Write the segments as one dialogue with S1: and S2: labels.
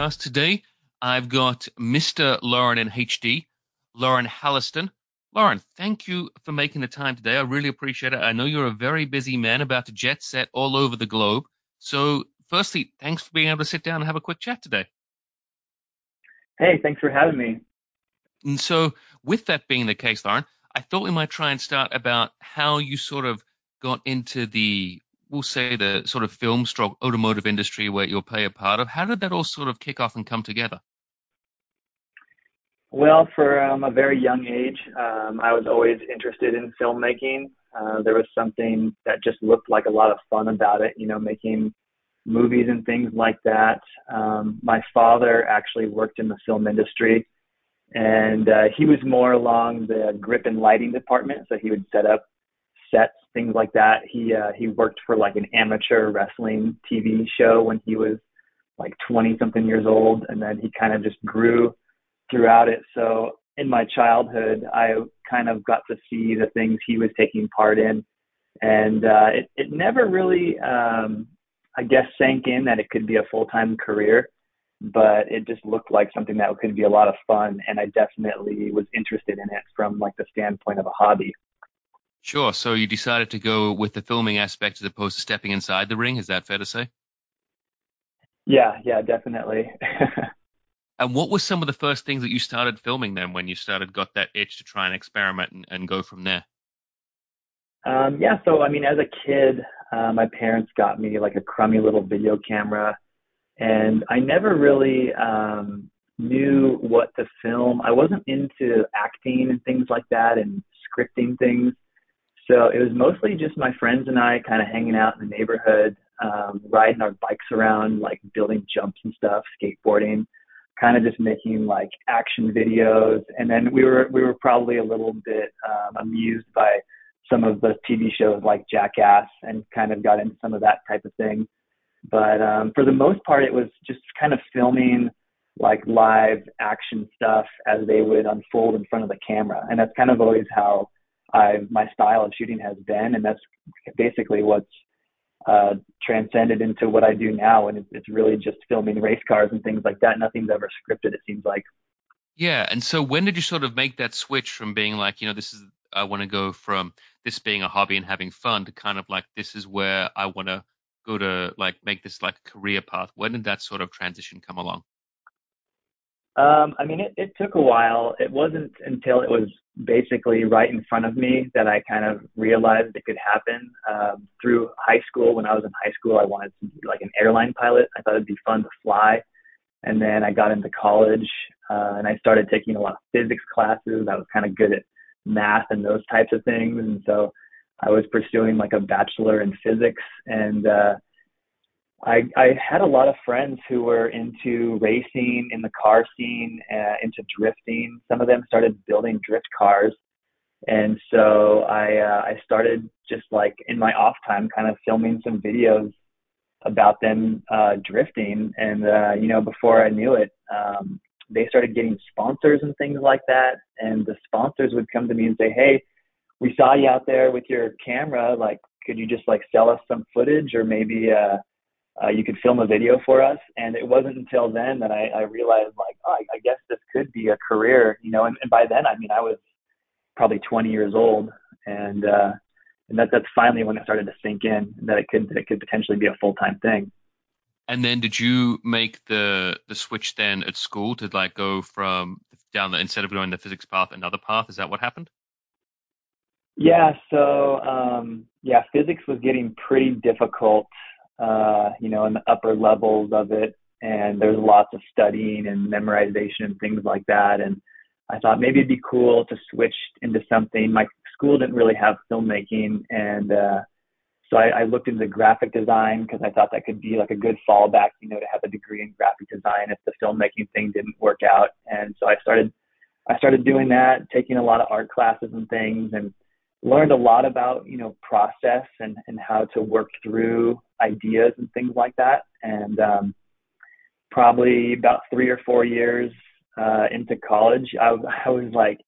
S1: Podcast. Today, I've got Mr. Loren in HD, Loren Haleston. Loren, thank you for making the time today. I really appreciate it. I know you're a very busy man about to jet set all over the globe. So, firstly, thanks for being able to sit down and have a quick chat today.
S2: Hey, thanks for having me.
S1: And so, with that being the case, Loren, I thought we might try and start about how you sort of got into the, we'll say, the sort of film stroke automotive industry where you'll play a part of. How did that all sort of kick off and come together?
S2: Well, for um, a very young age, um, I was always interested in filmmaking. Uh, there was something that just looked like a lot of fun about it, you know, making movies and things like that. Um, my father actually worked in the film industry, and uh, he was more along the grip and lighting department. So he would set up sets, things like that. He uh, he worked for like an amateur wrestling TV show when he was like 20 something years old, and then he kind of just grew throughout it. So in my childhood, I kind of got to see the things he was taking part in, and uh, it it never really, um, I guess, sank in that it could be a full time career. But it just looked like something that could be a lot of fun, and I definitely was interested in it from like the standpoint of a hobby.
S1: Sure. So you decided to go with the filming aspect as opposed to stepping inside the ring. Is that fair to say?
S2: Yeah, yeah, definitely.
S1: And what were some of the first things that you started filming then when you started got that itch to try and experiment and, and go from there?
S2: Um, yeah, so I mean, as a kid, uh, my parents got me like a crummy little video camera, and I never really um, knew what to film. I wasn't into acting and things like that and scripting things. So it was mostly just my friends and I kind of hanging out in the neighborhood, um, riding our bikes around, like building jumps and stuff, skateboarding kind of just making like action videos. And then we were we were probably a little bit um, amused by some of the TV shows like Jackass and kind of got into some of that type of thing. But um, for the most part, it was just kind of filming like live action stuff as they would unfold in front of the camera, and that's kind of always how I my style of shooting has been, and that's basically what's uh, transcended into what I do now, and it's, it's really just filming race cars and things like that. Nothing's ever scripted. It seems like.
S1: Yeah, and so when did you sort of make that switch from being like, you know, this is I want to go from this being a hobby and having fun to kind of like this is where I want to go to like make this like a career path. When did that sort of transition come along?
S2: Um, I mean, it, it took a while. It wasn't until it was basically right in front of me that I kind of realized it could happen. Um, through high school, when I was in high school, I wanted to be like an airline pilot. I thought it'd be fun to fly. And then I got into college uh, and I started taking a lot of physics classes. I was kind of good at math and those types of things. And so I was pursuing like a bachelor in physics and uh, I, I had a lot of friends who were into racing in the car scene, uh, into drifting. Some of them started building drift cars, and so I uh, I started just like in my off time, kind of filming some videos about them uh, drifting. And uh, you know, before I knew it, um, they started getting sponsors and things like that. And the sponsors would come to me and say, "Hey, we saw you out there with your camera. Like, could you just like sell us some footage, or maybe uh, uh, you could film a video for us. And it wasn't until then that I, I realized like, oh, I, I guess this could be a career, you know. And, and by then, I mean, I was probably 20 years old, and uh, and that that's finally when it started to sink in that it could that it could potentially be a full time thing.
S1: And then, did you make the the switch then at school to like go from down the instead of going the physics path, another path? Is that what happened?
S2: Yeah. So um, yeah, physics was getting pretty difficult uh, you know, in the upper levels of it. And there's lots of studying and memorization and things like that. And I thought maybe it'd be cool to switch into something. My school didn't really have filmmaking, and uh, so I, I looked into graphic design because I thought that could be like a good fallback, you know, to have a degree in graphic design if the filmmaking thing didn't work out. And so I started, I started doing that, taking a lot of art classes and things, and learned a lot about you know process and and how to work through ideas and things like that. And um probably about three or four years uh into college i i was like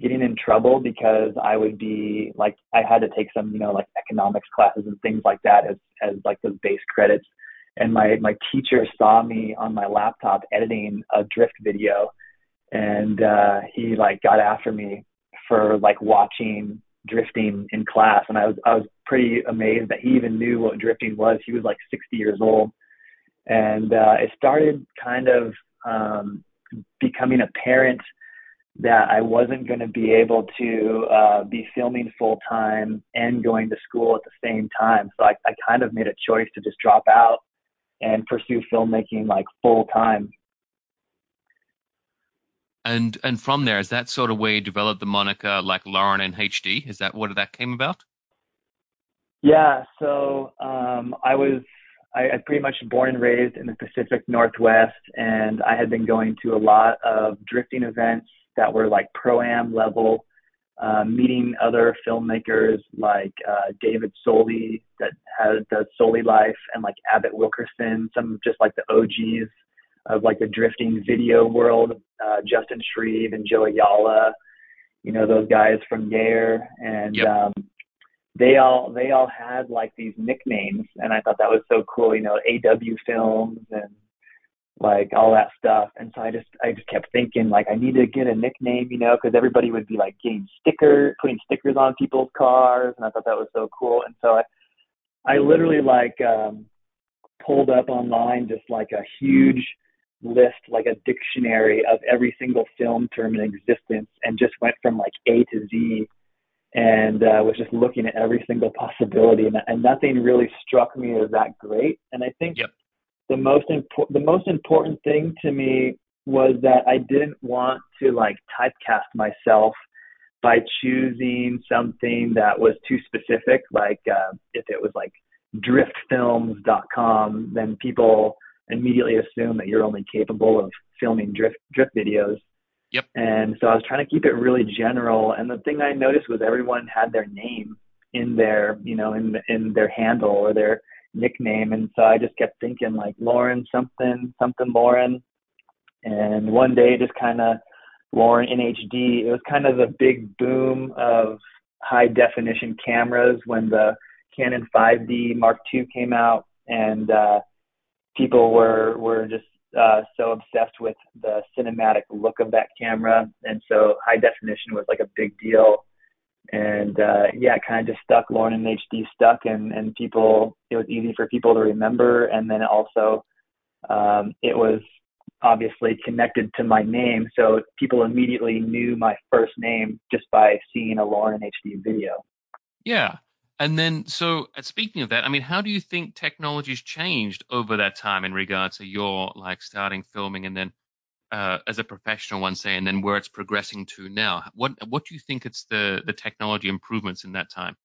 S2: getting in trouble because i would be like i had to take some you know like economics classes and things like that as as like those base credits. And my my teacher saw me on my laptop editing a drift video, and uh, he like got after me for like watching drifting in class, and I was I was pretty amazed that he even knew what drifting was. He was like 60 years old, and uh, it started kind of um, becoming apparent that I wasn't going to be able to uh, be filming full time and going to school at the same time. So I, I kind of made a choice to just drop out and pursue filmmaking like full time.
S1: And and from there, is that sort of where you developed the moniker like Loren in HD? Is that what that came about?
S2: Yeah, so um, I was I, pretty much born and raised in the Pacific Northwest, and I had been going to a lot of drifting events that were like pro am level, uh, meeting other filmmakers like uh, David Solie that has does Solie Life and like Abbott Wilkerson, some just like the OGs of like the drifting video world, uh, Justin Shreve and Joe Ayala, you know those guys from Yair, and yep. um, they all they all had like these nicknames, and I thought that was so cool. You know, AW Films and like all that stuff. And so I just I just kept thinking like I need to get a nickname, you know, because everybody would be like getting stickers, putting stickers on people's cars, and I thought that was so cool. And so I I literally like um pulled up online just like a huge list, like a dictionary of every single film term in existence, and just went from like A to Z. And uh, was just looking at every single possibility, and, and nothing really struck me as that great. And I think
S1: yep
S2: the most important the most important thing to me was that I didn't want to like typecast myself by choosing something that was too specific. Like uh, if it was like driftfilms.com, then people immediately assume that you're only capable of filming drift drift videos.
S1: Yep.
S2: And so I was trying to keep it really general. And the thing I noticed was everyone had their name in their, you know, in in their handle or their nickname. And so I just kept thinking like Loren something, something Loren. And one day just kind of Loren in HD, it was kind of the big boom of high definition cameras when the Canon 5D Mark II came out and uh, people were, were just uh, so obsessed with the cinematic look of that camera. And so high definition was like a big deal and uh, yeah, kind of just stuck. Loren in HD stuck, and and people, it was easy for people to remember, and then also um, it was obviously connected to my name, so people immediately knew my first name just by seeing a Loren HD video.
S1: Yeah. And then, so uh, speaking of that, I mean, how do you think technology's changed over that time in regards to your like starting filming and then uh, as a professional one say, and then where it's progressing to now. What what do you think it's the the technology improvements in that time?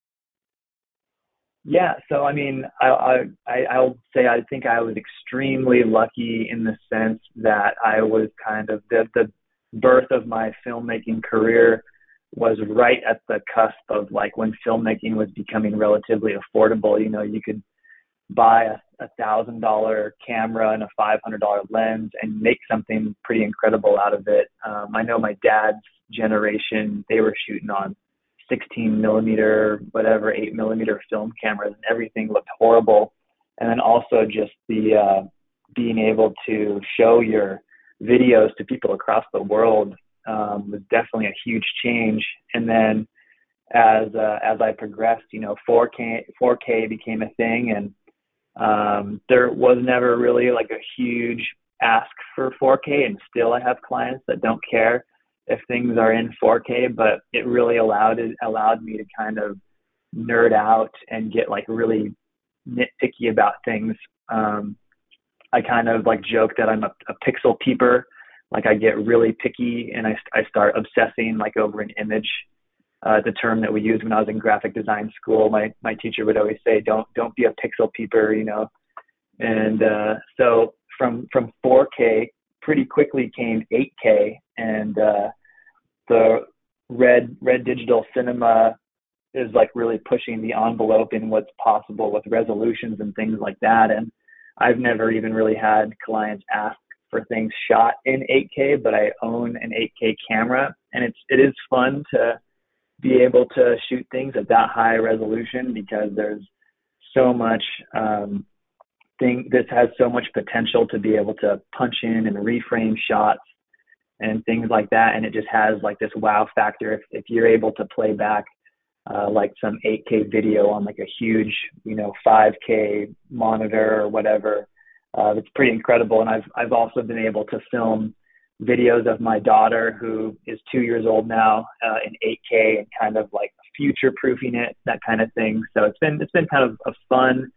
S2: Yeah, so I mean, I, I I'll say I think I was extremely lucky in the sense that I was kind of the the birth of my filmmaking career was right at the cusp of like when filmmaking was becoming relatively affordable. You know, you could buy a, thousand dollar camera and a five hundred dollar lens and make something pretty incredible out of it. Um, I know my dad's generation they were shooting on 16 millimeter, whatever, 8 millimeter film cameras, and everything looked horrible. And then also just the uh, being able to show your videos to people across the world um, was definitely a huge change. And then as uh, as I progressed, you know, 4K 4K became a thing, and um, there was never really like a huge ask for 4K, and still I have clients that don't care if things are in 4K, but it really allowed it allowed me to kind of nerd out and get like really nitpicky about things. Um, I kind of like joke that I'm a, a pixel peeper. Like I get really picky and I, I start obsessing like over an image uh, the term that we used when I was in graphic design school. My my teacher would always say, "Don't don't be a pixel peeper," you know. And uh, so from from 4K, pretty quickly came 8K, and uh, the red red digital cinema is like really pushing the envelope in what's possible with resolutions and things like that. And I've never even really had clients ask for things shot in 8K, but I own an 8K camera, and it's it is fun to be able to shoot things at that high resolution because there's so much um, thing this has so much potential to be able to punch in and reframe shots and things like that. And it just has like this wow factor. If, if you're able to play back uh, like some 8k video on like a huge you know 5k monitor or whatever uh, it's pretty incredible. And i've i've also been able to film videos of my daughter who is two years old now uh, in 8k and kind of like future proofing it that kind of thing. So it's been it's been kind of a fun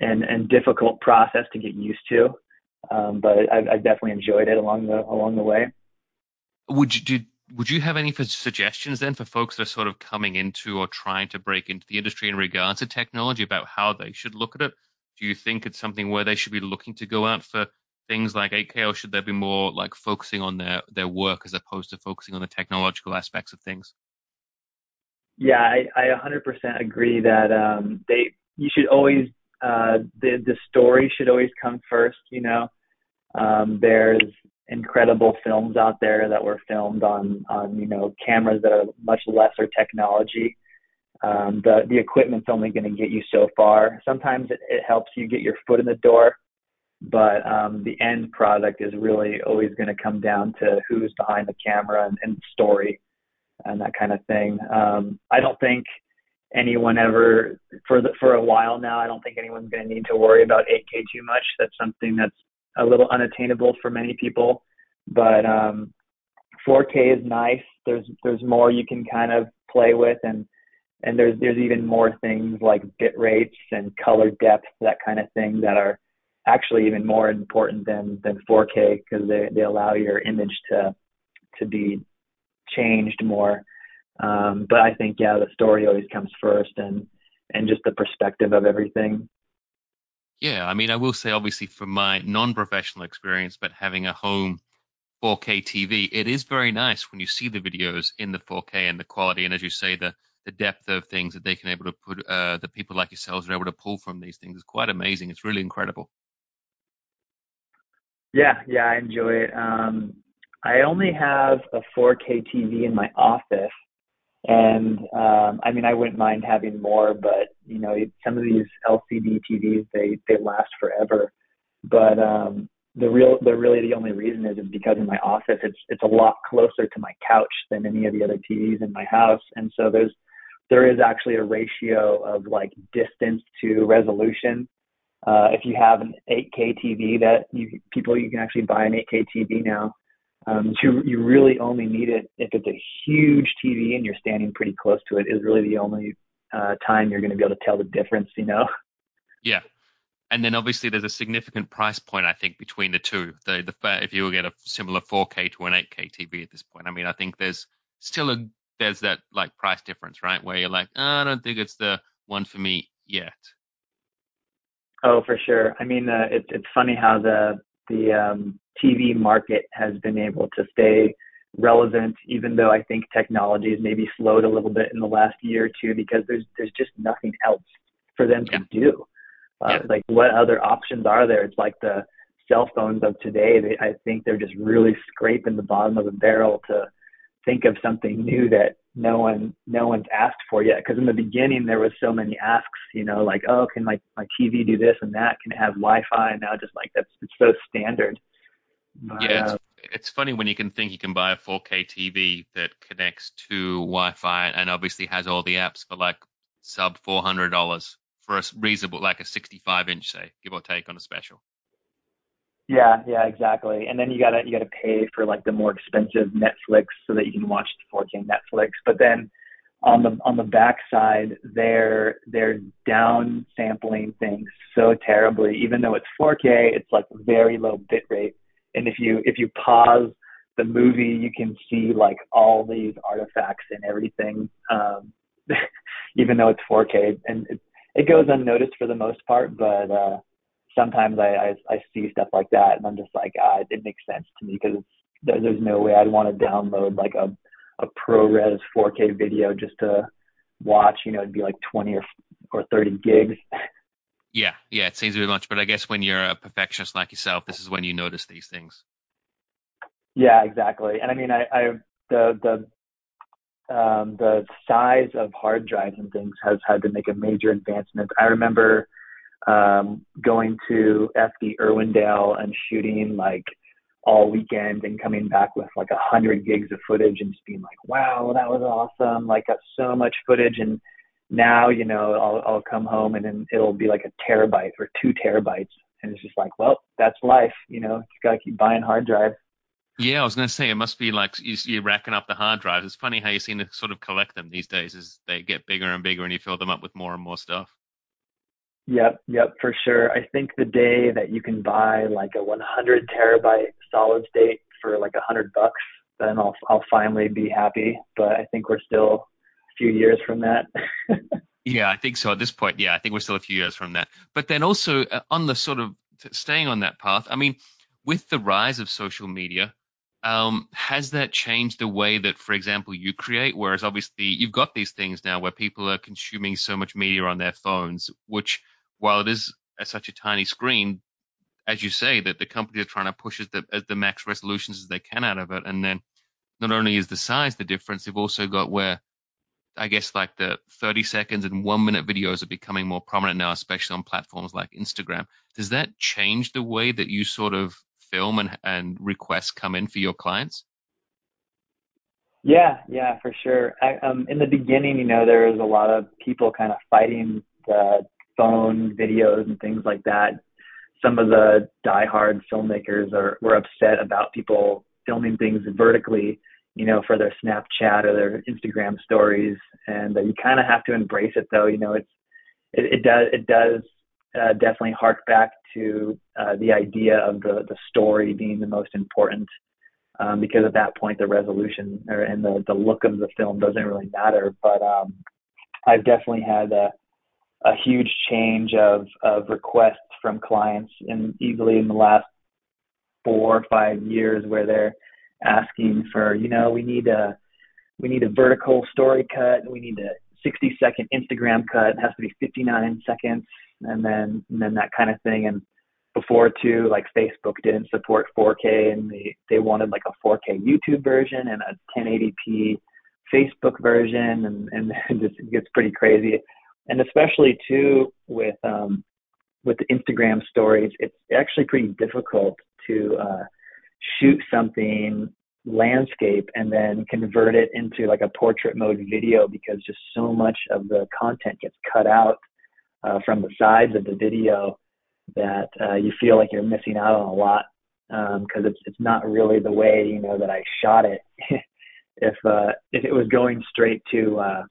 S2: and and difficult process to get used to. Um, but I've, I've definitely enjoyed it along the along the way.
S1: Would you do, would you have any suggestions then for folks that are sort of coming into or trying to break into the industry in regards to technology about how they should look at it? Do you think it's something where they should be looking to go out for things like 8K, or should they be more like focusing on their their work as opposed to focusing on the technological aspects of things?
S2: Yeah, I, I 100% agree that um, they you should always uh, the the story should always come first. You know, um, there's incredible films out there that were filmed on on you know cameras that are much lesser technology. Um, the the equipment's only going to get you so far. Sometimes it, it helps you get your foot in the door, but um, the end product is really always going to come down to who's behind the camera and, and story and that kind of thing. Um, I don't think anyone ever for the for a while now. I don't think anyone's going to need to worry about 8K too much. That's something that's a little unattainable for many people. But um, 4K is nice. There's there's more you can kind of play with, and and there's there's even more things like bit rates and color depth, that kind of thing, that are actually even more important than than 4K because they they allow your image to to be changed more. Um, but I think yeah, the story always comes first, and and just the perspective of everything.
S1: Yeah, I mean, I will say, obviously, from my non-professional experience, but having a home 4K TV, it is very nice when you see the videos in the 4K and the quality, and as you say, the the depth of things that they can able to put, uh, that people like yourselves are able to pull from these things is quite amazing. It's really incredible.
S2: Yeah, yeah, I enjoy it. Um, I only have a 4K TV in my office, and um, I mean, I wouldn't mind having more, but you know, some of these LCD TVs they they last forever. But um, the real, the really the only reason is, is because in my office it's it's a lot closer to my couch than any of the other TVs in my house, and so there's there is actually a ratio of like distance to resolution. Uh, if you have an 8K TV that you people you can actually buy an 8K TV now um, you you really only need it if it's a huge TV and you're standing pretty close to it. Is really the only uh, time you're going to be able to tell the difference. You know.
S1: Yeah, and then obviously there's a significant price point I think between the two. The the if you will get a similar 4K to an 8K TV at this point, I mean I think there's still a there's that like price difference, right? Where you're like, oh, I don't think it's the one for me yet.
S2: Oh, for sure. I mean, uh, it's it's funny how the the um, TV market has been able to stay relevant, even though I think technology has maybe slowed a little bit in the last year or two because there's there's just nothing else for them yeah. to do. Uh, yeah. Like what other options are there? It's like the cell phones of today. They, I think they're just really scraping the bottom of the barrel to think of something new that no one no one's asked for yet. Because in the beginning there was so many asks you know like oh can my my tv do this and that? Can it have wi-fi? And now just like that's it's so standard.
S1: But, yeah it's, uh, it's funny when you can think you can buy a 4k tv that connects to wi-fi and obviously has all the apps for like sub $400 for a reasonable like a 65 inch say give or take on a special
S2: yeah, yeah, exactly. And then you gotta you gotta pay for like the more expensive Netflix so that you can watch the 4K Netflix. But then on the on the backside, they're they're down sampling things so terribly. Even though it's 4K, it's like very low bit rate. And if you if you pause the movie, you can see like all these artifacts and everything, um, even though it's 4K. And it, it goes unnoticed for the most part, but uh, sometimes I, I, I see stuff like that and I'm just like, ah, it makes sense to me because there, there's no way I'd want to download like a, a ProRes 4K video just to watch, you know, it'd be like 20 or, or 30 gigs.
S1: Yeah, yeah, it seems a bit much, but I guess when you're a perfectionist like yourself, this is when you notice these things.
S2: Yeah, exactly. And I mean, I, I the the um, the size of hard drives and things has had to make a major advancement. I remember um, going to FD Irwindale and shooting like all weekend and coming back with like a hundred gigs of footage and just being like, wow, that was awesome. Like got so much footage. And now, you know, I'll, I'll come home and then it'll be like a terabyte or two terabytes. And it's just like, well, that's life. You know, you got to keep buying hard drives.
S1: Yeah, I was going to say it must be like you're racking up the hard drives. It's funny how you seem to sort of collect them these days as they get bigger and bigger and you fill them up with more and more stuff.
S2: Yep, yep, for sure. I think the day that you can buy like a 100 terabyte solid state for like a hundred bucks, then I'll I'll finally be happy. But I think we're still a few years from that.
S1: yeah, I think so. At this point, yeah, I think we're still a few years from that. But then also uh, on the sort of staying on that path, I mean, with the rise of social media, um, has that changed the way that, for example, you create? Whereas obviously you've got these things now where people are consuming so much media on their phones, which while it is such a tiny screen, as you say, that the companies are trying to push as the, as the max resolutions as they can out of it. And then not only is the size the difference, they've also got where I guess like the 30 seconds and one minute videos are becoming more prominent now, especially on platforms like Instagram. Does that change the way that you sort of film and, and requests come in for your clients?
S2: Yeah, yeah, for sure. I, um, in the beginning, you know, there was a lot of people kind of fighting the phone videos and things like that. Some of the diehard filmmakers are were upset about people filming things vertically, you know, for their Snapchat or their Instagram stories, and uh, you kind of have to embrace it, though. You know, it's it, it does it does uh, definitely hark back to uh, the idea of the the story being the most important, um, because at that point the resolution or and the the look of the film doesn't really matter. But um, I've definitely had a a huge change of, of requests from clients in easily in the last four or five years where they're asking for, you know, we need a we need a vertical story cut, we need a 60 second Instagram cut, it has to be 59 seconds, and then and then that kind of thing. And before too, like Facebook didn't support 4K, and they they wanted like a 4K YouTube version and a 1080p Facebook version, and and it just gets pretty crazy and especially too with um, with the Instagram stories, it's actually pretty difficult to uh, shoot something landscape and then convert it into like a portrait mode video because just so much of the content gets cut out uh, from the sides of the video that uh, you feel like you're missing out on a lot because um, it's it's not really the way you know that I shot it. if uh, if it was going straight to uh,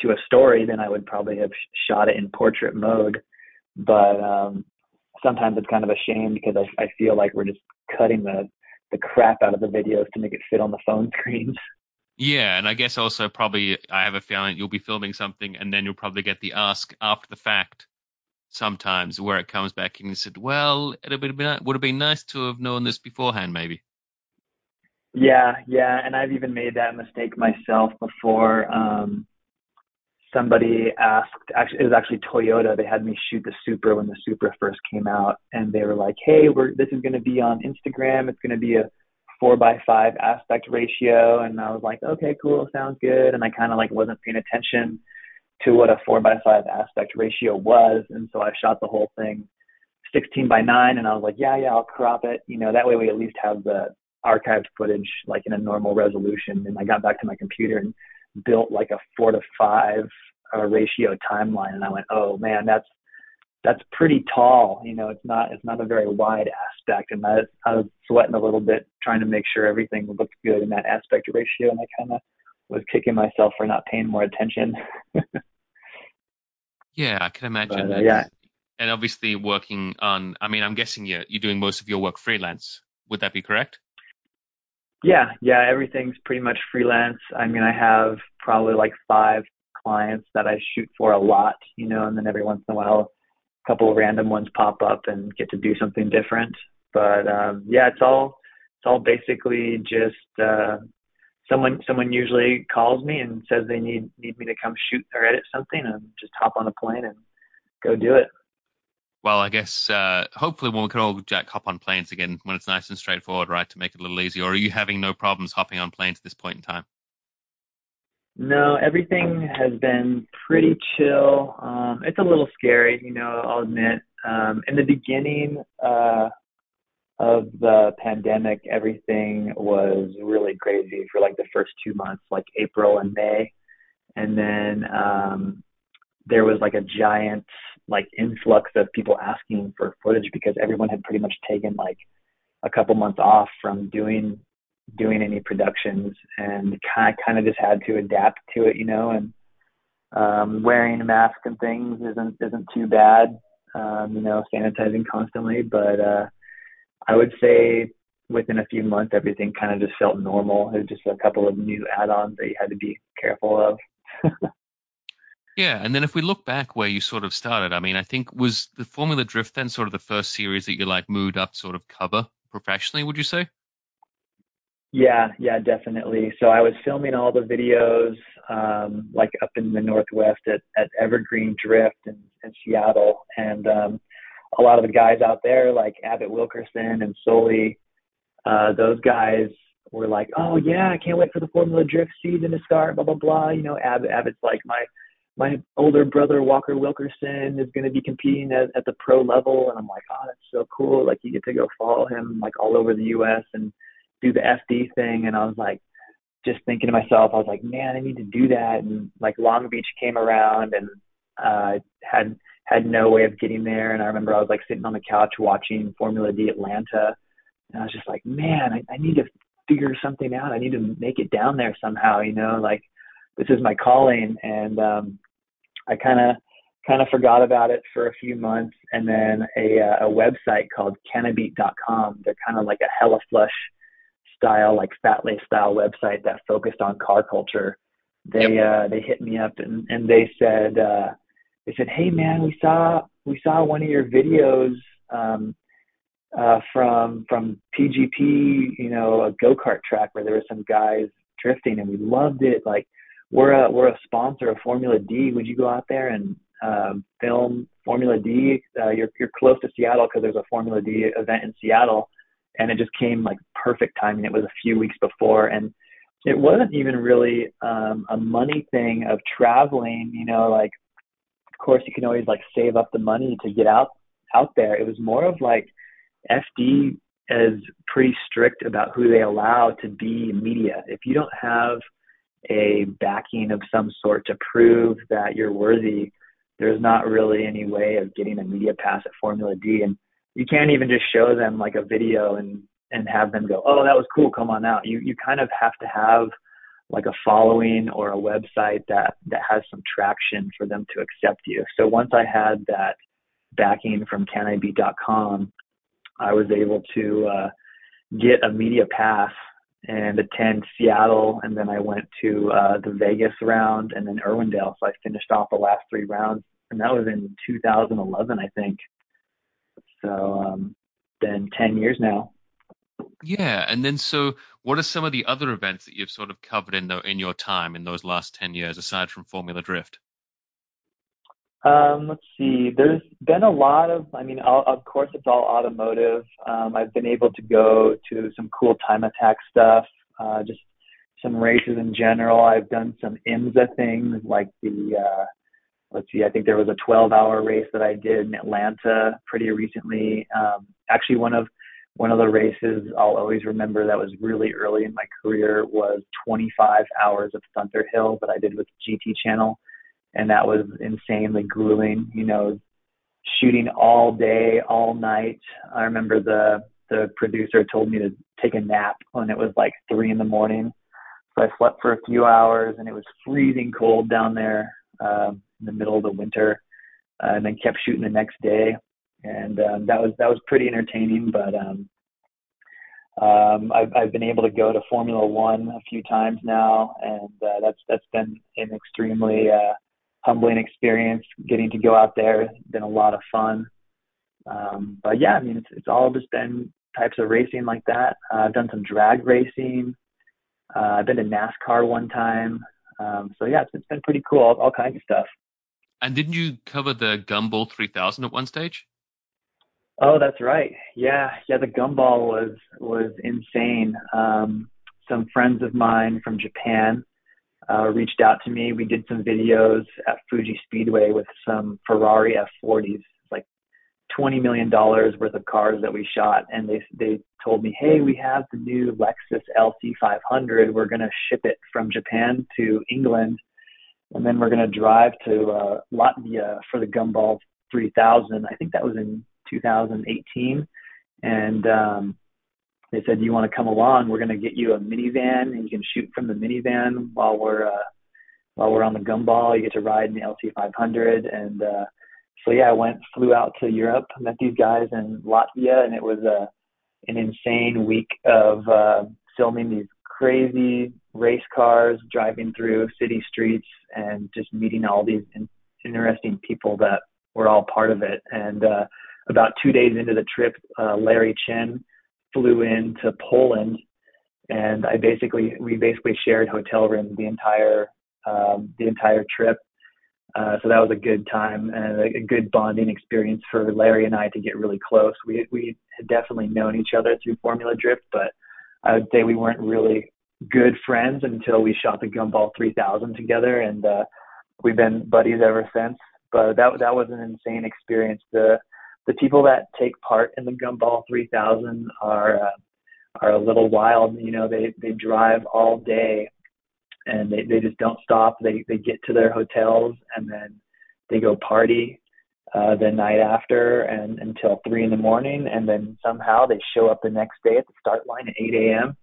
S2: to a story, then I would probably have shot it in portrait mode. But um, sometimes it's kind of a shame because I, I feel like we're just cutting the the crap out of the videos to make it fit on the phone screens.
S1: Yeah, and I guess also probably I have a feeling you'll be filming something and then you'll probably get the ask after the fact sometimes where it comes back and you said, well, it would have been would have been nice to have known this beforehand, maybe.
S2: Yeah, yeah, and I've even made that mistake myself before. Um, somebody asked actually it was actually Toyota. They had me shoot the Supra when the Supra first came out and they were like hey we're this is going to be on Instagram. It's going to be a 4 by 5 aspect ratio. And I was like okay cool. Sounds good. And I kind of like wasn't paying attention to what a 4 by 5 aspect ratio was. And so I shot the whole thing 16 by 9 and I was like yeah yeah I'll crop it. You know that way we at least have the archived footage like in a normal resolution. And I got back to my computer and built like a four to five uh, ratio timeline, and I went, oh man, that's that's pretty tall. You know, it's not it's not a very wide aspect, and I, I was sweating a little bit trying to make sure everything looked good in that aspect ratio, and I kind of was kicking myself for not paying more attention.
S1: yeah, I can imagine. But, uh, yeah. And obviously, working on, I mean, I'm guessing you're, you're doing most of your work freelance. Would that be correct?
S2: Yeah, yeah, everything's pretty much freelance. I mean, I have probably like five clients that I shoot for a lot, you know, and then every once in a while, a couple of random ones pop up and get to do something different. But um, yeah, it's all it's all basically just uh, someone someone usually calls me and says they need need me to come shoot or edit something, and just hop on a plane and go do it
S1: well, I guess uh, hopefully when we can all jack hop on planes again when it's nice and straightforward, right, to make it a little easier. Or are you having no problems hopping on planes at this point in time?
S2: No, everything has been pretty chill. Um, it's a little scary, you know, I'll admit. Um, in the beginning uh, of the pandemic, everything was really crazy for like the first two months, like April and May, and then um, there was like a giant like influx of people asking for footage because everyone had pretty much taken like a couple months off from doing doing any productions and kind of, kind of just had to adapt to it, you know, and um, wearing a mask and things isn't isn't too bad, um, you know, sanitizing constantly, but uh, I would say within a few months everything kind of just felt normal. It was just a couple of new add-ons that you had to be careful of.
S1: Yeah, and then if we look back where you sort of started, I mean, I think was the Formula Drift then sort of the first series that you like moved up sort of cover professionally, would you say?
S2: Yeah, yeah, definitely. So I was filming all the videos, um, like up in the Northwest at, at Evergreen Drift in, in Seattle. And um, a lot of the guys out there, like Abbott Wilkerson and Sully, uh, those guys were like, oh, yeah, I can't wait for the Formula Drift season to start, blah, blah, blah. You know, Abbott, Abbott's like my my older brother Walker Wilkerson is going to be competing at, at the pro level, and I'm like, oh, that's so cool. Like you get to go follow him like all over the U.S. and do the FD thing. And I was like, just thinking to myself, I was like, man, I need to do that. And like Long Beach came around, and uh, had had no way of getting there. And I remember I was like sitting on the couch watching Formula D Atlanta, and I was just like, man, I, I need to figure something out. I need to make it down there somehow, you know, like this is my calling. And um, I kind of kind of forgot about it for a few months, and then a uh, a website called Canibeat.com. They're kind of like a hella flush style, like Fatlace style website that focused on car culture. They yep. uh, they hit me up and and they said uh, they said, hey man, we saw we saw one of your videos um, uh, from from PGP, you know, a go kart track where there were some guys drifting, and we loved it. Like we're a we're a sponsor of Formula D. Would you go out there and um, film Formula D? Uh, you're you're close to Seattle because there's a Formula D event in Seattle, and it just came like perfect timing. It was a few weeks before, and it wasn't even really um, a money thing of traveling. You know, like of course you can always like save up the money to get out out there. It was more of like FD is pretty strict about who they allow to be media. If you don't have a backing of some sort to prove that you're worthy, there's not really any way of getting a media pass at Formula D. And you can't even just show them like a video and and have them go, oh, that was cool, come on out. You you kind of have to have like a following or a website that that has some traction for them to accept you. So once I had that backing from canibeat.com, I was able to uh, get a media pass and attend Seattle, and then I went to uh, the Vegas round and then Irwindale. So I finished off the last three rounds, and that was in 2011, I think. So um, been 10 years now.
S1: Yeah, and then so what are some of the other events that you've sort of covered in the, in your time in those last 10 years aside from Formula Drift?
S2: Um, let's see. There's been a lot of, I mean, of course, it's all automotive. Um, I've been able to go to some cool time attack stuff, uh, just some races in general. I've done some IMSA things like the, uh, let's see, I think there was a 12 hour race that I did in Atlanta pretty recently. Um, actually, one of, one of the races I'll always remember that was really early in my career was 25 hours of Thunderhill that I did with GT Channel and that was insanely grueling. You know, shooting all day, all night. I remember the the producer told me to take a nap when it was like three in the morning. So I slept for a few hours, and it was freezing cold down there uh, in the middle of the winter, uh, and then kept shooting the next day. And um, that was that was pretty entertaining, but um, um, I've, I've been able to go to Formula One a few times now, and uh, that's that's been an extremely uh, humbling experience getting to go out there. Been a lot of fun. Um, but yeah, I mean, it's, it's all just been types of racing like that. Uh, I've done some drag racing. Uh, I've been to NASCAR one time. Um, so yeah, it's, it's been pretty cool. All, all kinds of stuff.
S1: And didn't you cover the Gumball 3000 at one stage?
S2: Oh, that's right. Yeah, yeah. The Gumball was was insane. Um, some friends of mine from Japan uh, reached out to me. We did some videos at Fuji Speedway with some Ferrari F40s, like twenty million dollars worth of cars that we shot, and they they told me, hey, we have the new Lexus LC500. We're gonna ship it from Japan to England, and then we're gonna drive to uh, Latvia for the Gumball 3000. I think that was in 2018, and um, they said, "You want to come along? We're gonna get you a minivan, and you can shoot from the minivan while we're uh, while we're on the Gumball. You get to ride in the LC500 and." Uh, so yeah, I went, flew out to Europe, met these guys in Latvia, and it was a uh, an insane week of uh, filming these crazy race cars driving through city streets and just meeting all these in- interesting people that were all part of it. And uh, about two days into the trip, uh, Larry Chen flew into Poland, and I basically we basically shared hotel rooms the entire um, the entire trip. Uh, so that was a good time and a, good bonding experience for Larry and I to get really close. We we had definitely known each other through Formula Drift, but I would say we weren't really good friends until we shot the Gumball 3000 together, and uh, we've been buddies ever since. But that that was an insane experience. The the people that take part in the Gumball 3000 are uh, are a little wild. You know, they they drive all day and they, they just don't stop. They they get to their hotels and then they go party uh, the night after and until three in the morning, and then somehow they show up the next day at the start line at 8 a.m.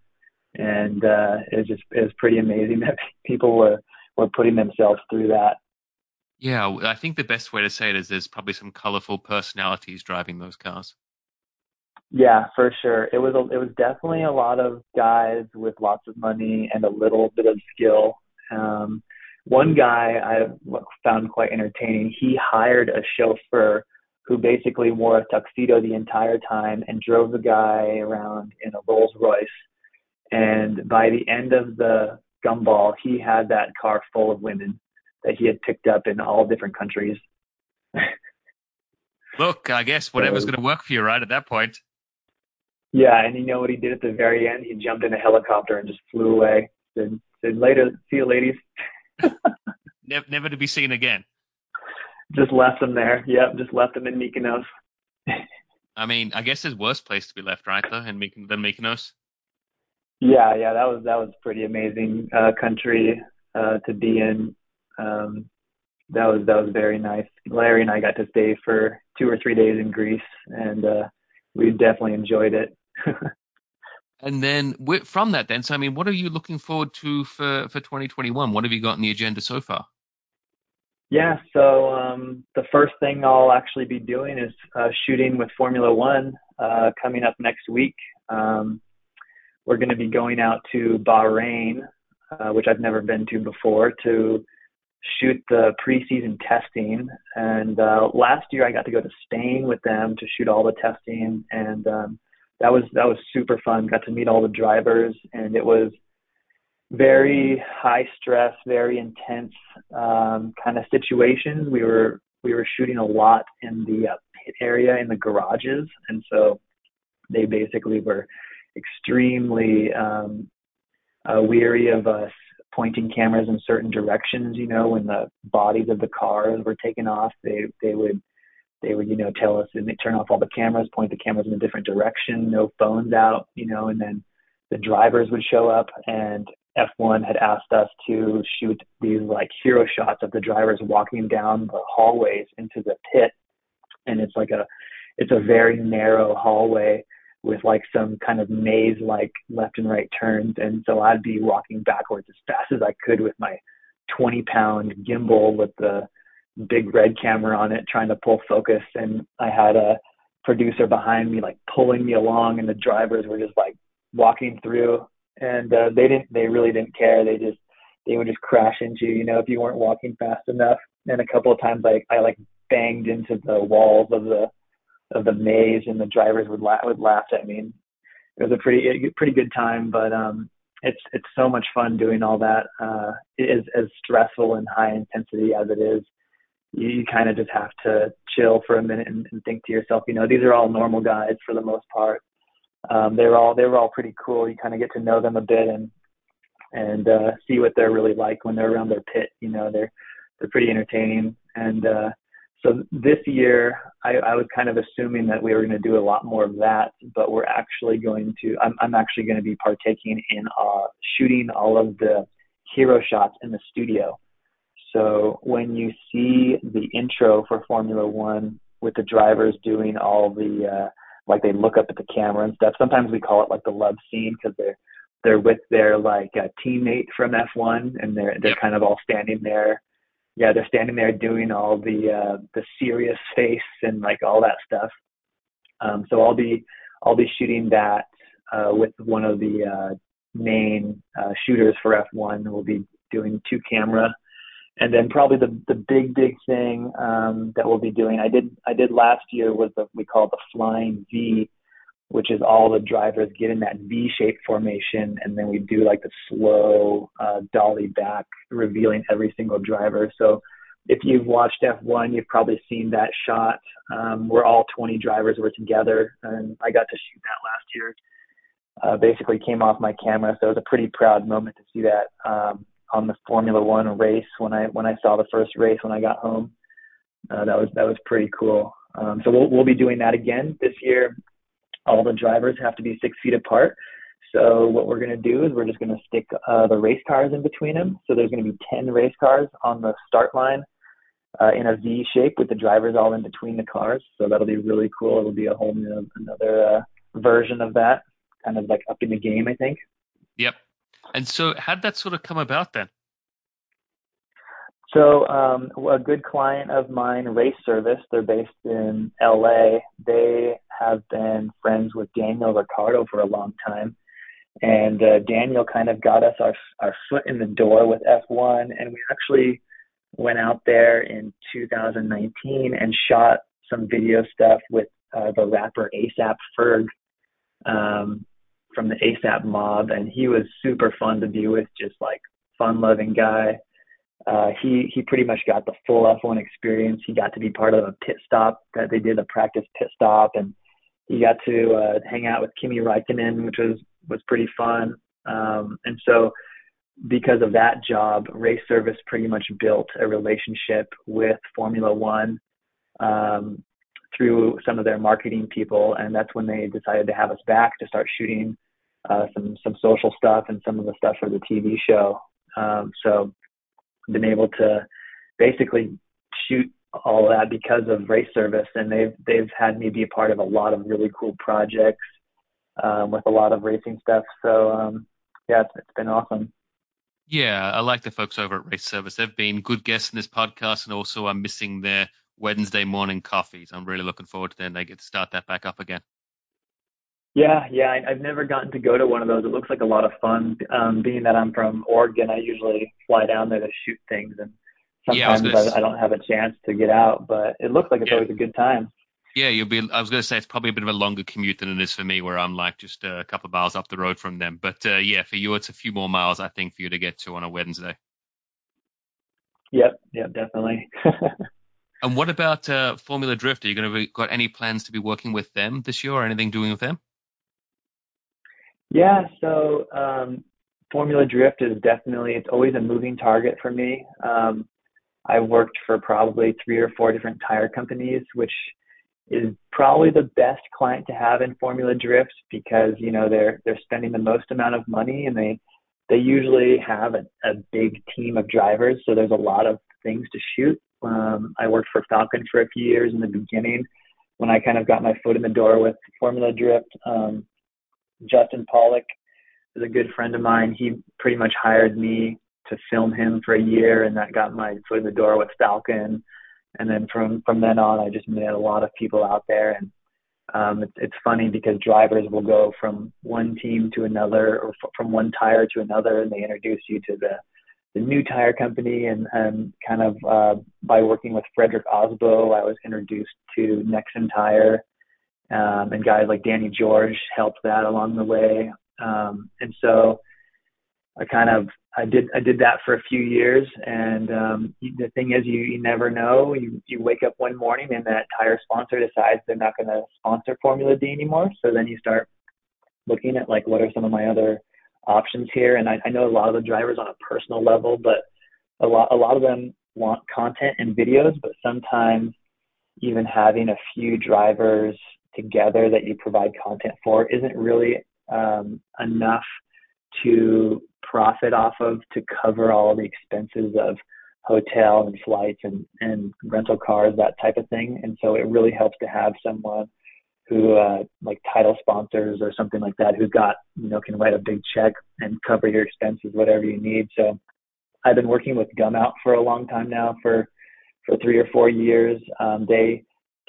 S2: And uh, it was just it was pretty amazing that people were were putting themselves through that.
S1: Yeah, I think the best way to say it is there's probably some colorful personalities driving those cars.
S2: Yeah, for sure. It was a, it was definitely a lot of guys with lots of money and a little bit of skill. Um, one guy I found quite entertaining. He hired a chauffeur who basically wore a tuxedo the entire time and drove the guy around in a Rolls Royce. And by the end of the gumball, he had that car full of women that he had picked up in all different countries.
S1: Look, I guess whatever's so, going to work for you, right, at that point.
S2: Yeah, and you know what he did at the very end? He jumped in a helicopter and just flew away. Said, said later, see you, ladies.
S1: never, never to be seen again.
S2: Just left them there. Yep, just left them in Mykonos.
S1: I mean, I guess there's worse place to be left, right? Though, in Myk- than Mykonos.
S2: Yeah, yeah, that was that was pretty amazing uh, country uh, to be in. Um, that was that was very nice. Larry and I got to stay for two or three days in Greece, and uh, we definitely enjoyed it.
S1: And then from that, then, so I mean, what are you looking forward to for for 2021? What have you got on the agenda so far?
S2: Yeah, so um, the first thing I'll actually be doing is uh, shooting with Formula One uh, coming up next week. Um, we're going to be going out to Bahrain, uh, which I've never been to before, to shoot the preseason testing. And uh, last year I got to go to Spain with them to shoot all the testing, and um, that was that was super fun. Got to meet all the drivers, and it was very high stress, very intense um, kind of situations. We were we were shooting a lot in the uh, pit area in the garages, and so they basically were extremely um, uh, weary of us pointing cameras in certain directions. You know, when the bodies of the cars were taken off, they they would they would you know tell us and they turn off all the cameras, point the cameras in a different direction, no phones out. You know, and then the drivers would show up and F1 had asked us to shoot these like hero shots of the drivers walking down the hallways into the pit and it's like a it's a very narrow hallway with like some kind of maze like left and right turns. And so I'd be walking backwards as fast as I could with my 20 pound gimbal with the big red camera on it trying to pull focus. And I had a producer behind me like pulling me along and the drivers were just like walking through and uh, they didn't, they really didn't care. They just, they would just crash into you, you know, if you weren't walking fast enough. And a couple of times like I like banged into the walls of the of the maze, and the drivers would laugh would laugh at me. and It was a pretty pretty good time, but um, it's it's so much fun doing all that. Uh, it is as stressful and high intensity as it is. You, you kind of just have to chill for a minute and, and think to yourself, you know, these are all normal guys for the most part. Um, they were all they were all pretty cool. You kind of get to know them a bit and and uh, see what they're really like when they're around their pit. You know, they're they're pretty entertaining and uh, so this year, I, I was kind of assuming that we were going to do a lot more of that, but we're actually going to. I'm, I'm actually going to be partaking in uh, shooting all of the hero shots in the studio. So when you see the intro for Formula One with the drivers doing all the uh, like they look up at the camera and stuff. Sometimes we call it like the love scene because they're they're with their like uh, teammate from F1 and they're they're kind of all standing there. Yeah, they're standing there doing all the uh, the serious face and like all that stuff. Um, so I'll be I'll be shooting that uh, with one of the uh, main uh, shooters for F1. We'll be doing two camera and then probably the the big big thing um, that we'll be doing. I did I did last year was the we call the flying V, which is all the drivers get in that V shaped formation, and then we do like the slow uh, dolly back, revealing every single driver. So if you've watched F1, you've probably seen that shot um, where all 20 drivers were together, and I got to shoot that last year. Uh, basically came off my camera, so it was a pretty proud moment to see that. Um, on the Formula One race when I when I saw the first race when I got home. Uh, that was that was pretty cool. Um, so we'll we'll be doing that again this year. All the drivers have to be six feet apart. So what we're going to do is we're just going to stick uh, the race cars in between them. So there's going to be 10 race cars on the start line uh, in a V shape with the drivers all in between the cars. So that'll be really cool. It'll be a whole new, another uh, version of that, kind of like up in the game, I think.
S1: Yep. And so, how'd that sort of come about then?
S2: So, um, a good client of mine, Race Service, they're based in LA. They have been friends with Daniel Ricciardo for a long time. And uh, Daniel kind of got us our, our foot in the door with F1. And we actually went out there in 2019 and shot some video stuff with uh, the rapper ASAP Ferg. Um, from the ASAP mob, and he was super fun to be with, just like fun-loving guy. Uh, he he pretty much got the full F1 experience. He got to be part of a pit stop that they did a practice pit stop, and he got to uh, hang out with Kimi Raikkonen, which was was pretty fun. Um, and so, because of that job, Race Service pretty much built a relationship with Formula One um, through some of their marketing people, and that's when they decided to have us back to start shooting uh, some some social stuff and some of the stuff for the TV show. Um, so, been able to basically shoot all that because of race service, and they've they've had me be a part of a lot of really cool projects um, with a lot of racing stuff. So, um, yeah, it's, it's been awesome.
S1: Yeah, I like the folks over at Race Service. They've been good guests in this podcast, and also I'm missing their Wednesday morning coffees. I'm really looking forward to them. They get to start that back up again.
S2: Yeah, yeah, I, I've never gotten to go to one of those. It looks like a lot of fun. Um, being that I'm from Oregon, I usually fly down there to shoot things, and sometimes yeah, I, I, I, don't have a chance to get out. But it looks like it's yeah. always a good time.
S1: Yeah, you'll be. I was going to say it's probably a bit of a longer commute than it is for me, where I'm like just a couple of miles up the road from them. But uh, yeah, for you, it's a few more miles, I think, for you to get to on a Wednesday.
S2: Yep, yep, definitely.
S1: and what about uh, Formula Drift? Are you going to be got any plans to be working with them this year, or anything doing with them?
S2: Yeah, so um, Formula Drift is definitely it's always a moving target for me. Um, I've worked for probably three or four different tire companies, which is probably the best client to have in Formula Drift because you know they're they're spending the most amount of money and they they usually have a, a big team of drivers, so there's a lot of things to shoot. Um, I worked for Falken for a few years in the beginning when I kind of got my foot in the door with Formula Drift. Um, Justin Pawlak is a good friend of mine. He pretty much hired me to film him for a year, and that got my foot in the door with Falken. And then from from then on, I just met a lot of people out there, and um, it's it's funny because drivers will go from one team to another, or f- from one tire to another, and they introduce you to the the new tire company, and and kind of uh, by working with Fredric Aasbø, I was introduced to Nexen Tire, um, and guys like Danny George helped that along the way. Um, and so I kind of I did I did that for a few years, and um, the thing is, you you never know. You you wake up one morning and that tire sponsor decides they're not going to sponsor Formula D anymore. So then you start looking at like what are some of my other options here. And I, I know a lot of the drivers on a personal level, but a lot a lot of them want content and videos, but sometimes even having a few drivers together that you provide content for isn't really um, enough to profit off of to cover all the expenses of hotel and flights and, and rental cars, that type of thing. And so it really helps to have someone who uh, like title sponsors or something like that who's got you know can write a big check and cover your expenses whatever you need. So i've been working with gum out for a long time now for for three or four years. Um, they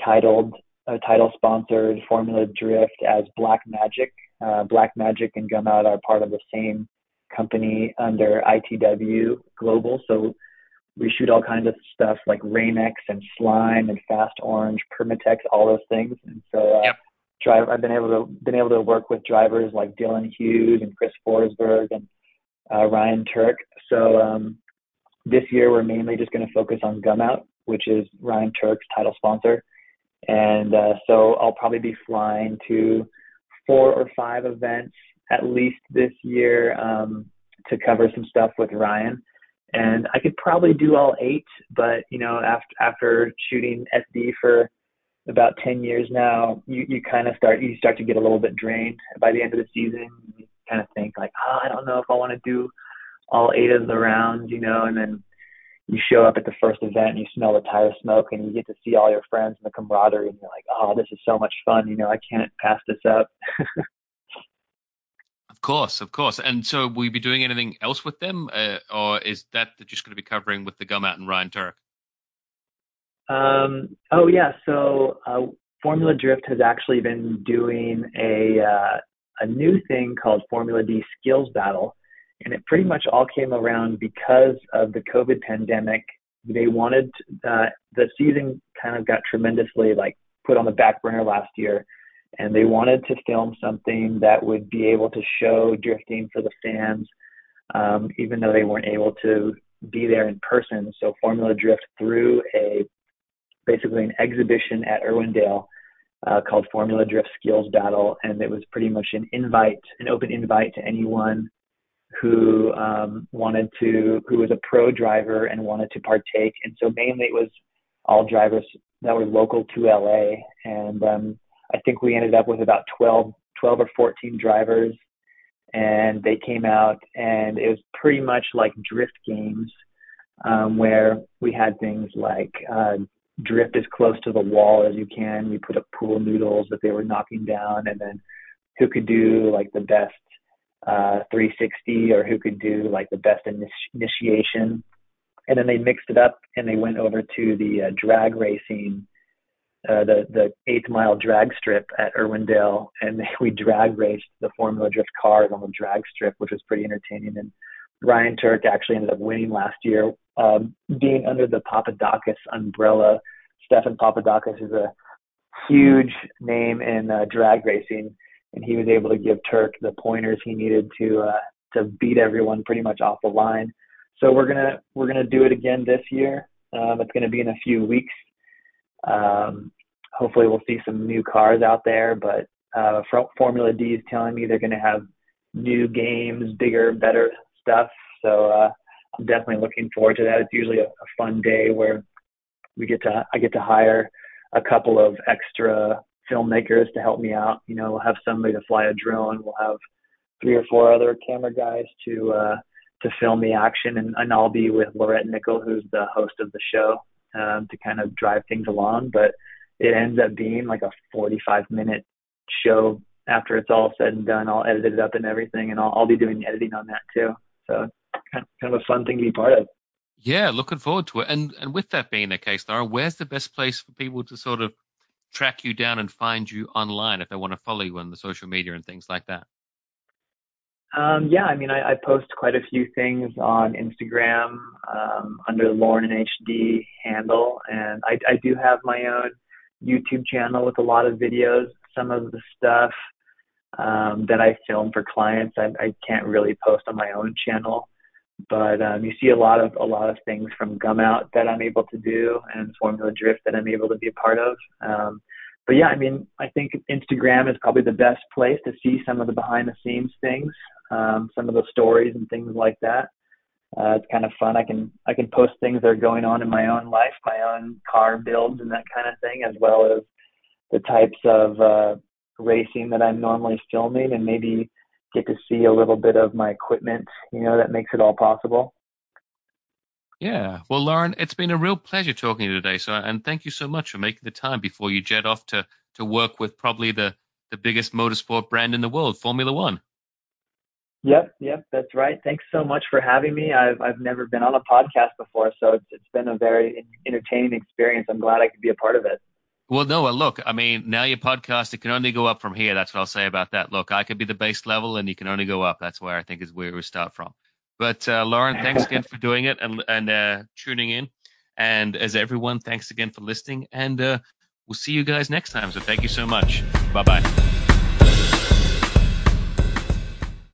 S2: titled uh, title sponsored formula drift as black magic. Uh, black magic and gum out are part of the same company under itw global. So we shoot all kinds of stuff like Rain-X and Slime and Fast Orange, Permatex, all those things. And so, uh,
S1: yep.
S2: drive, I've been able to been able to work with drivers like Dylan Hughes and Chris Forsberg and uh, Ryan Tuerck. So um, this year we're mainly just going to focus on Gum Out, which is Ryan Tuerck's title sponsor. And uh, so I'll probably be flying to four or five events at least this year um, to cover some stuff with Ryan and I could probably do all eight, but you know, after after shooting FD for about 10 years now, you, you kind of start, you start to get a little bit drained by the end of the season. You kind of think like, oh, I don't know if I want to do all eight of the rounds, you know, and then you show up at the first event and you smell the tire smoke and you get to see all your friends and the camaraderie and you're like, oh, this is so much fun. You know, I can't pass this up.
S1: course, of course. And so, will you be doing anything else with them, uh, or is that just going to be covering with the Gum Out and Ryan Tuerck?
S2: Um, oh yeah, so uh, Formula Drift has actually been doing a uh, a new thing called Formula D Skills Battle, and it pretty much all came around because of the COVID pandemic. They wanted uh, the season kind of got tremendously like put on the back burner last year and they wanted to film something that would be able to show drifting for the fans, um, even though they weren't able to be there in person. So Formula Drift threw a basically an exhibition at Irwindale uh, called Formula Drift Skills Battle, and it was pretty much an invite, an open invite to anyone who um, wanted to, who was a pro driver and wanted to partake. And so mainly it was all drivers that were local to LA, and um, I think we ended up with about 12, 12 or 14 drivers, and they came out, and it was pretty much like drift games, um, where we had things like uh, drift as close to the wall as you can. We put up pool noodles that they were knocking down, and then who could do like the best uh, 360 or who could do like the best initiation. And then they mixed it up and they went over to the uh, drag racing uh, the the eighth mile drag strip at Irwindale, and we drag raced the Formula Drift cars on the drag strip, which was pretty entertaining. And Ryan Tuerck actually ended up winning last year, um, being under the Papadakis umbrella. Stephan Papadakis is a huge name in uh, drag racing, and he was able to give Tuerck the pointers he needed to uh, to beat everyone pretty much off the line. So we're gonna we're gonna do it again this year. Um, it's gonna be in a few weeks. Um, hopefully, we'll see some new cars out there. But uh, Formula D is telling me they're going to have new games, bigger, better stuff. So uh, I'm definitely looking forward to that. It's usually a, a fun day where we get to I get to hire a couple of extra filmmakers to help me out. You know, we'll have somebody to fly a drone. We'll have three or four other camera guys to uh, to film the action, and, and I'll be with Laurette Nickel, who's the host of the show um, to kind of drive things along. But it ends up being like a 45 minute show after it's all said and done. I'll edit it up and everything, and I'll, I'll be doing the editing on that too. So kind of a fun thing to be part of.
S1: Yeah, looking forward to it. And and with that being the case, Laura, where's the best place for people to sort of track you down and find you online if they want to follow you on the social media and things like that?
S2: Um, yeah, I mean, I, I, post quite a few things on Instagram um, under the Loren in HD handle, and I, I, do have my own YouTube channel with a lot of videos. Some of the stuff um, that I film for clients, I, I, can't really post on my own channel, but um, you see a lot of a lot of things from Gum Out that I'm able to do, and Formula Drift that I'm able to be a part of. Um, but yeah, I mean, I think Instagram is probably the best place to see some of the behind the scenes things, um, some of the stories and things like that. Uh, it's kind of fun. I can I can post things that are going on in my own life, my own car builds and that kind of thing, as well as the types of uh, racing that I'm normally filming, and maybe get to see a little bit of my equipment. You know, that makes it all possible.
S1: Yeah. Well, Loren, it's been a real pleasure talking to you today. So, and thank you so much for making the time before you jet off to to work with probably the the biggest motorsport brand in the world, Formula One.
S2: Yep, yep, that's right. Thanks so much for having me. I've I've never been on a podcast before, so it's it's been a very entertaining experience. I'm glad I could be a part of it.
S1: Well, no, look, I mean, now your podcast, it can only go up from here. That's what I'll say about that. Look, I could be the base level and you can only go up. That's where I think is where we start from. But uh, Loren, thanks again for doing it and, and uh, tuning in. And as everyone, thanks again for listening. And uh, we'll see you guys next time. So thank you so much. Bye bye.